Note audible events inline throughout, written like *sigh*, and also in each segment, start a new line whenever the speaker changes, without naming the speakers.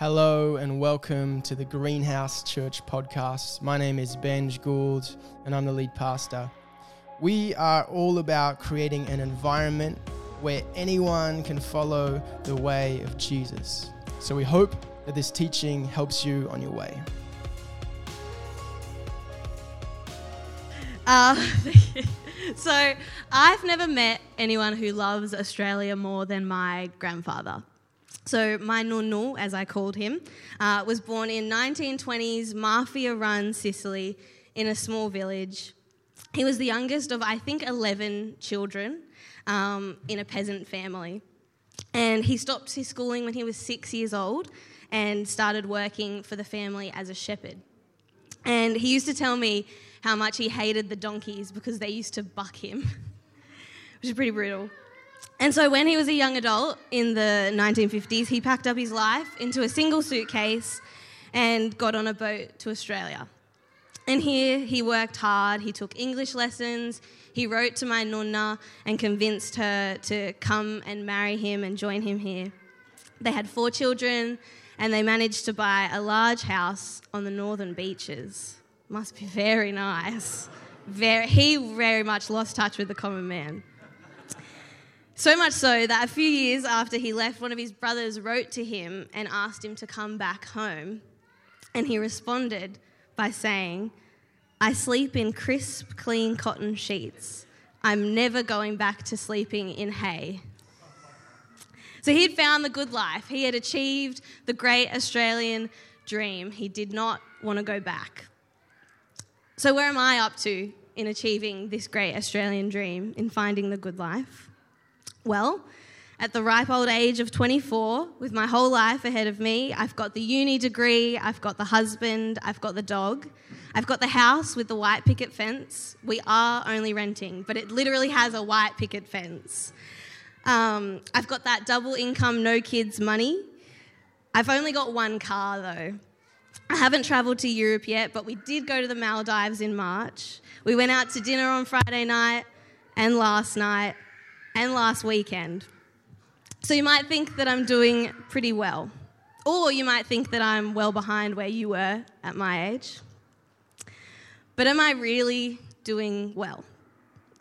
Hello and welcome to the Greenhouse Church podcast. My name is Benj Gould and I'm the lead pastor. We are all about creating an environment where anyone can follow the way of Jesus. So we hope that this teaching helps you on your way.
Uh, *laughs* so, I've never met anyone who loves Australia more than my grandfather. So, my nunu, as I called him, uh, was born in 1920s mafia run Sicily in a small village. He was the youngest of, I think, 11 children um, in a peasant family. And he stopped his schooling when he was six years old and started working for the family as a shepherd. And he used to tell me how much he hated the donkeys because they used to buck him, *laughs* which is pretty brutal. And so when he was a young adult in the 1950s, he packed up his life into a single suitcase and got on a boat to Australia. And here he worked hard, he took English lessons, he wrote to my nonna and convinced her to come and marry him and join him here. They had four children and they managed to buy a large house on the northern beaches. Must be very nice. Very, he very much lost touch with the common man. So much so that a few years after he left, one of his brothers wrote to him and asked him to come back home. And he responded by saying, I sleep in crisp, clean cotton sheets. I'm never going back to sleeping in hay. So he had found the good life. He had achieved the great Australian dream. He did not want to go back. So, where am I up to in achieving this great Australian dream, in finding the good life? Well, at the ripe old age of 24, with my whole life ahead of me, I've got the uni degree, I've got the husband, I've got the dog, I've got the house with the white picket fence. We are only renting, but it literally has a white picket fence. Um, I've got that double income, no kids money. I've only got one car though. I haven't travelled to Europe yet, but we did go to the Maldives in March. We went out to dinner on Friday night and last night and last weekend. So you might think that I'm doing pretty well. Or you might think that I'm well behind where you were at my age. But am I really doing well?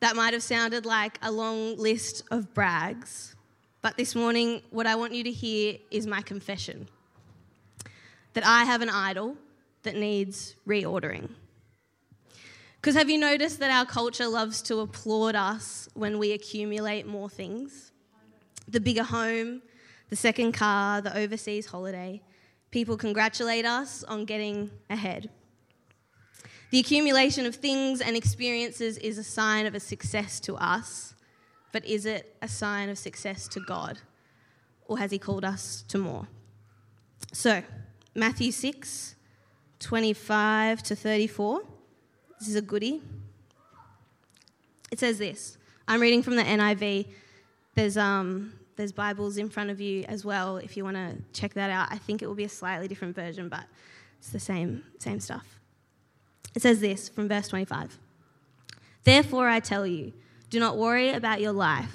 That might have sounded like a long list of brags. But this morning, what I want you to hear is my confession that I have an idol that needs reordering. Because have you noticed that our culture loves to applaud us when we accumulate more things? The bigger home, the second car, the overseas holiday. People congratulate us on getting ahead. The accumulation of things and experiences is a sign of a success to us, but is it a sign of success to God? Or has He called us to more? So, Matthew 6, 25 to 34. This is a goodie. It says this. I'm reading from the NIV. There's, um, there's Bibles in front of you as well if you want to check that out. I think it will be a slightly different version, but it's the same, same stuff. It says this from verse 25 Therefore, I tell you, do not worry about your life,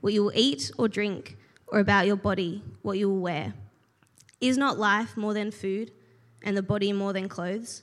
what you will eat or drink, or about your body, what you will wear. Is not life more than food, and the body more than clothes?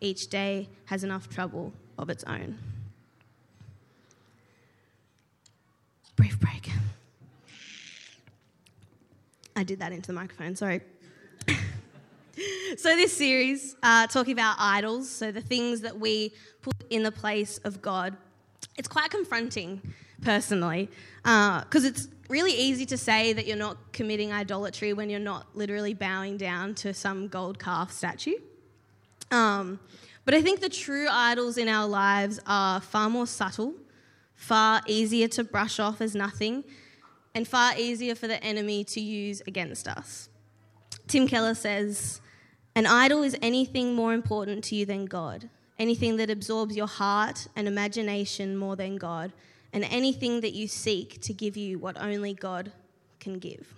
each day has enough trouble of its own. Brief break. I did that into the microphone, sorry. *laughs* so, this series, uh, talking about idols, so the things that we put in the place of God, it's quite confronting personally because uh, it's really easy to say that you're not committing idolatry when you're not literally bowing down to some gold calf statue. Um, but I think the true idols in our lives are far more subtle, far easier to brush off as nothing, and far easier for the enemy to use against us. Tim Keller says, An idol is anything more important to you than God, anything that absorbs your heart and imagination more than God, and anything that you seek to give you what only God can give.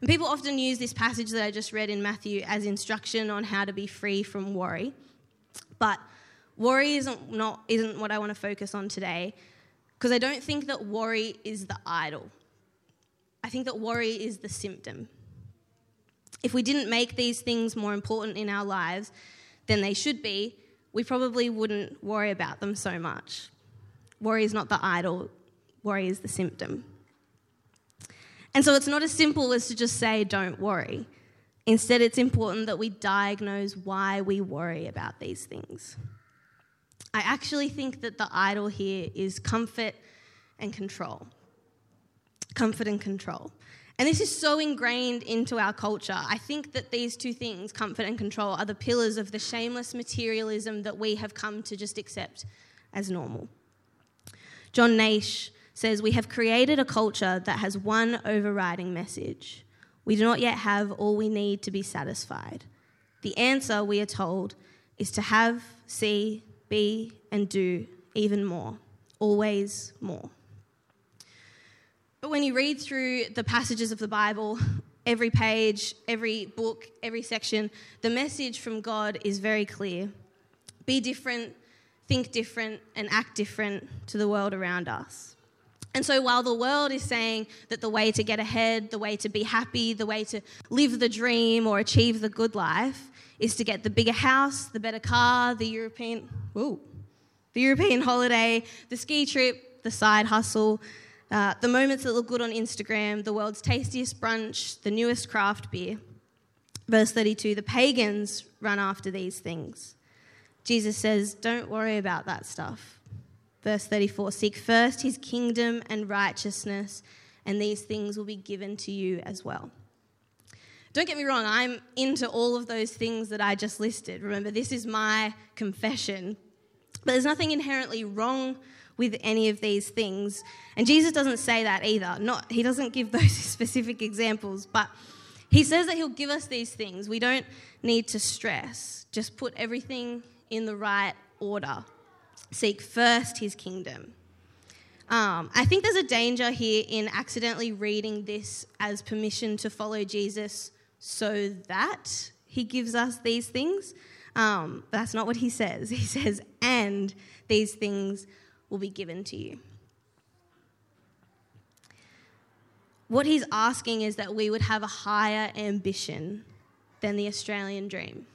And people often use this passage that I just read in Matthew as instruction on how to be free from worry. But worry isn't, not, isn't what I want to focus on today because I don't think that worry is the idol. I think that worry is the symptom. If we didn't make these things more important in our lives than they should be, we probably wouldn't worry about them so much. Worry is not the idol, worry is the symptom. And so it's not as simple as to just say, don't worry. Instead, it's important that we diagnose why we worry about these things. I actually think that the idol here is comfort and control. Comfort and control. And this is so ingrained into our culture. I think that these two things, comfort and control, are the pillars of the shameless materialism that we have come to just accept as normal. John Naish says, We have created a culture that has one overriding message. We do not yet have all we need to be satisfied. The answer, we are told, is to have, see, be, and do even more. Always more. But when you read through the passages of the Bible, every page, every book, every section, the message from God is very clear. Be different, think different, and act different to the world around us. And so, while the world is saying that the way to get ahead, the way to be happy, the way to live the dream or achieve the good life is to get the bigger house, the better car, the European, ooh, the European holiday, the ski trip, the side hustle, uh, the moments that look good on Instagram, the world's tastiest brunch, the newest craft beer. Verse 32 the pagans run after these things. Jesus says, Don't worry about that stuff. Verse 34 Seek first his kingdom and righteousness, and these things will be given to you as well. Don't get me wrong, I'm into all of those things that I just listed. Remember, this is my confession. But there's nothing inherently wrong with any of these things. And Jesus doesn't say that either. Not he doesn't give *laughs* those specific examples, but he says that he'll give us these things. We don't need to stress. Just put everything in the right order. Seek first his kingdom. Um, I think there's a danger here in accidentally reading this as permission to follow Jesus so that he gives us these things. Um, that's not what he says. *laughs* He says, and these things will be given to you. What he's asking is that we would have a higher ambition than the Australian dream.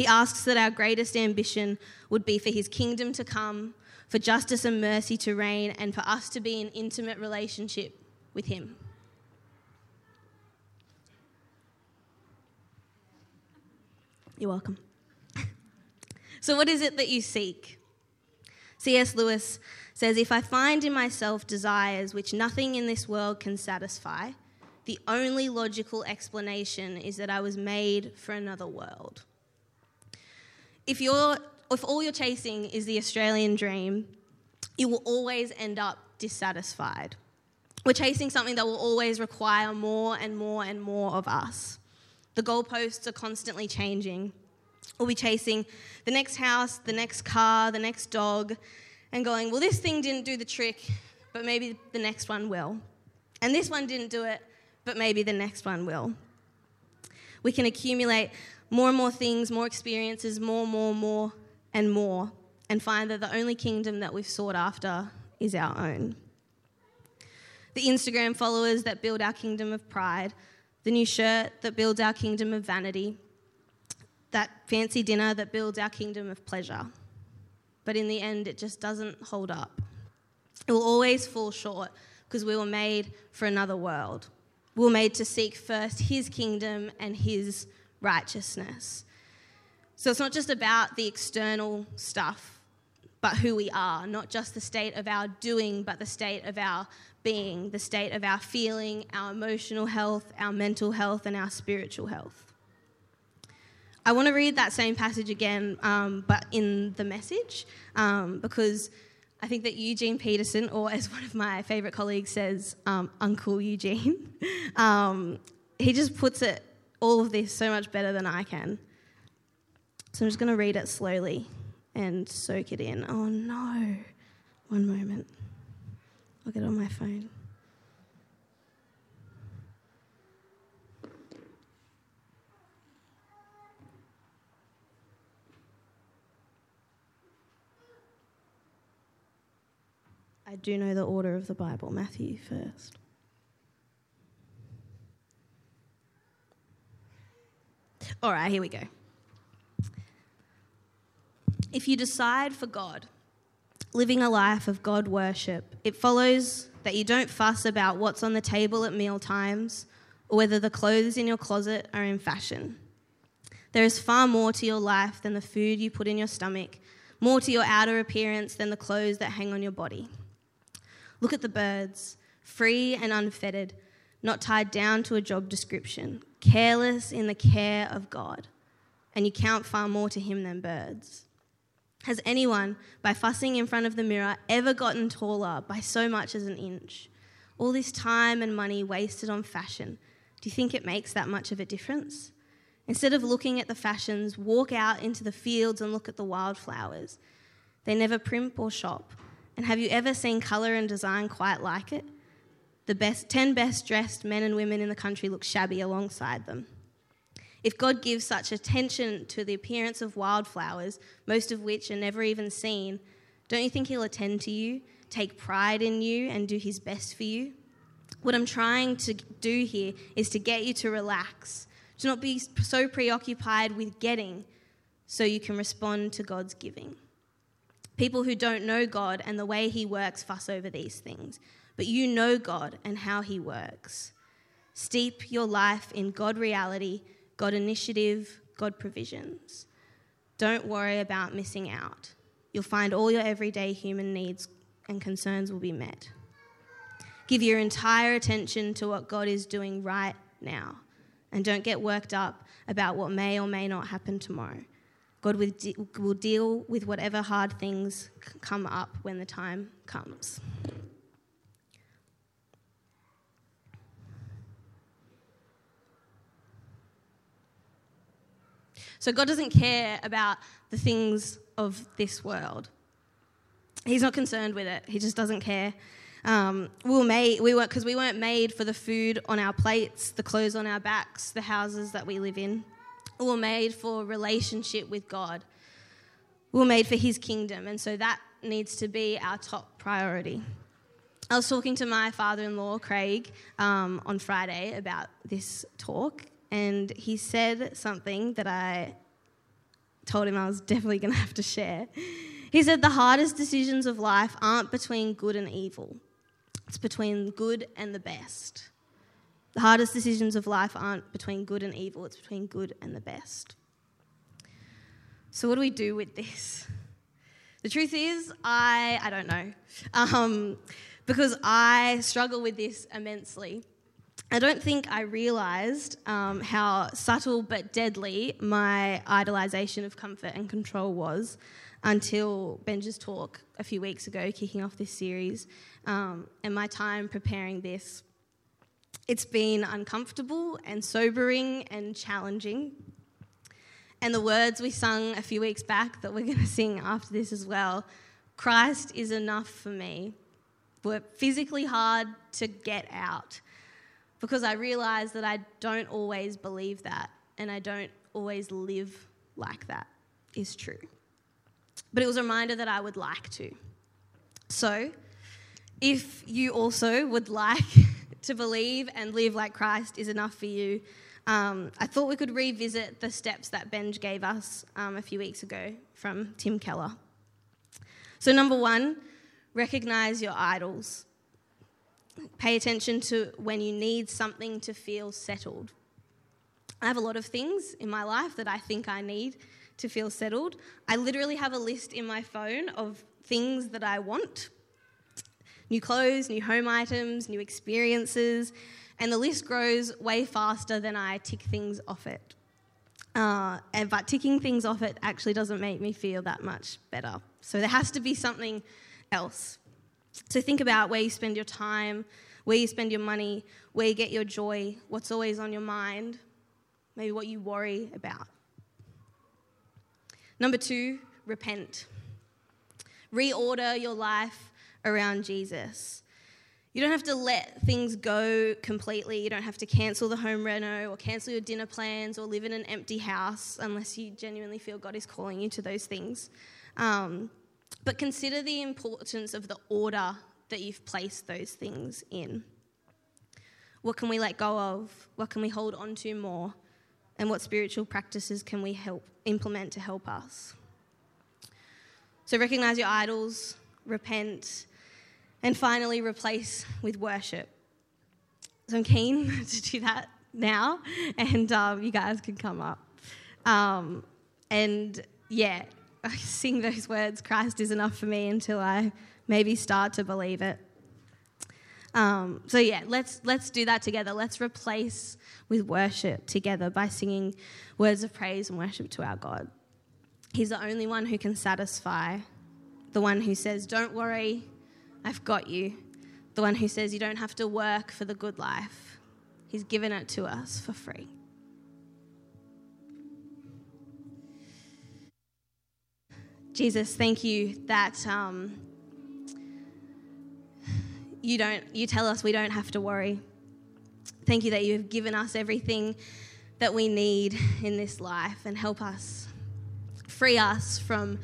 He asks that our greatest ambition would be for his kingdom to come, for justice and mercy to reign, and for us to be in intimate relationship with him. You're welcome. *laughs* so, what is it that you seek? C.S. Lewis says If I find in myself desires which nothing in this world can satisfy, the only logical explanation is that I was made for another world. If, you're, if all you're chasing is the Australian dream, you will always end up dissatisfied. We're chasing something that will always require more and more and more of us. The goalposts are constantly changing. We'll be chasing the next house, the next car, the next dog, and going, well, this thing didn't do the trick, but maybe the next one will. And this one didn't do it, but maybe the next one will. We can accumulate more and more things, more experiences, more, more, more, and more, and find that the only kingdom that we've sought after is our own. The Instagram followers that build our kingdom of pride, the new shirt that builds our kingdom of vanity, that fancy dinner that builds our kingdom of pleasure. But in the end, it just doesn't hold up. It will always fall short because we were made for another world. We were made to seek first His kingdom and His righteousness. So it's not just about the external stuff, but who we are, not just the state of our doing, but the state of our being, the state of our feeling, our emotional health, our mental health, and our spiritual health. I want to read that same passage again, um, but in the message, um, because I think that Eugene Peterson, or as one of my favourite colleagues says, um, Uncle Eugene, *laughs* um, he just puts it all of this so much better than I can. So I'm just going to read it slowly and soak it in. Oh no. One moment. I'll get on my phone. I do know the order of the Bible. Matthew first. All right, here we go. If you decide for God, living a life of God worship, it follows that you don't fuss about what's on the table at meal times or whether the clothes in your closet are in fashion. There is far more to your life than the food you put in your stomach, more to your outer appearance than the clothes that hang on your body. Look at the birds, free and unfettered, not tied down to a job description, careless in the care of God, and you count far more to Him than birds. Has anyone, by fussing in front of the mirror, ever gotten taller by so much as an inch? All this time and money wasted on fashion, do you think it makes that much of a difference? Instead of looking at the fashions, walk out into the fields and look at the wildflowers. They never primp or shop. And have you ever seen colour and design quite like it? The best, 10 best dressed men and women in the country look shabby alongside them. If God gives such attention to the appearance of wildflowers, most of which are never even seen, don't you think He'll attend to you, take pride in you, and do His best for you? What I'm trying to do here is to get you to relax, to not be so preoccupied with getting so you can respond to God's giving. People who don't know God and the way He works fuss over these things, but you know God and how He works. Steep your life in God reality God initiative, God provisions. Don't worry about missing out. You'll find all your everyday human needs and concerns will be met. Give your entire attention to what God is doing right now. And don't get worked up about what may or may not happen tomorrow. God will deal with whatever hard things come up when the time comes. So God doesn't care about the things of this world. He's not concerned with it. He just doesn't care. Um, we were made, we weren't, because we weren't made for the food on our plates, the clothes on our backs, the houses that we live in. We were made for relationship with God. We were made for His kingdom, and so that needs to be our top priority. I was talking to my father in law, Craig, um, on Friday about this talk, and he said something that I told him I was *laughs* definitely going to have to share. He said, The hardest decisions of life aren't between good and evil, it's between good and the best. The hardest decisions of life aren't between good and evil, it's between good and the best. So, what do we do with this? The truth is, I, I don't know. Um, because I struggle with this immensely. I don't think I realised um, how subtle but deadly my idolisation of comfort and control was until Benj's talk a few weeks ago, kicking off this series, um, and my time preparing this. It's been uncomfortable and sobering and challenging. And the words we sung a few weeks back that we're going to sing after this as well Christ is enough for me were physically hard to get out because I realized that I don't always believe that and I don't always live like that is true. But it was a reminder that I would like to. So, if you also would like to believe and live like Christ is enough for you, um, I thought we could revisit the steps that Benj gave us um, a few weeks ago from Tim Keller. So, number one, recognize your idols. Pay attention to when you need something to feel settled. I have a lot of things in my life that I think I need to feel settled. I literally have a list in my phone of things that I want new clothes, new home items, new experiences, and the list grows way faster than I tick things off it. Uh, and, but ticking things off it actually doesn't make me feel that much better. So there has to be something else. So think about where you spend your time, where you spend your money, where you get your joy, what's always on your mind, maybe what you worry about. Number two, repent. Reorder your life around Jesus. You don't have to let things go completely. You don't have to cancel the home reno or cancel your dinner plans or live in an empty house unless you genuinely feel God is calling you to those things. Um, but consider the importance of the order that you've placed those things in. What can we let go of? What can we hold on to more? and what spiritual practices can we help implement to help us. So recognize your idols, repent, and finally replace with worship. So I'm keen *laughs* to do that now, and um, you guys can come up. Um, and yeah, I *laughs* sing those words Christ is enough for me until I maybe start to believe it. Um, so yeah, let's let's do that together. Let's replace with worship together by singing words of praise and worship to our God. He's the only one who can satisfy. The one who says, "Don't worry, I've got you." The one who says you don't have to work for the good life. He's given it to us for free. Jesus, thank you that. Um, you don't you tell us we don't have to worry. Thank you that you have given us everything that we need in this life and help us free us from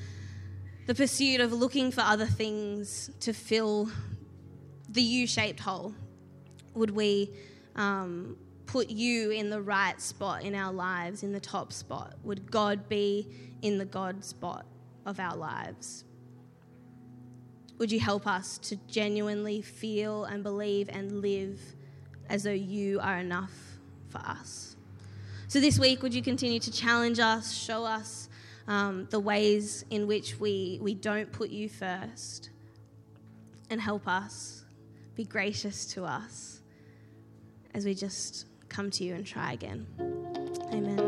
the pursuit of looking for other things to fill the U-shaped hole. Would we um, put you in the right spot in our lives, in the top spot? Would God be in the God spot of our lives? Would you help us to genuinely feel and believe and live as though you are enough for us? So, this week, would you continue to challenge us, show us um, the ways in which we, we don't put you first, and help us be gracious to us as we just come to you and try again? Amen.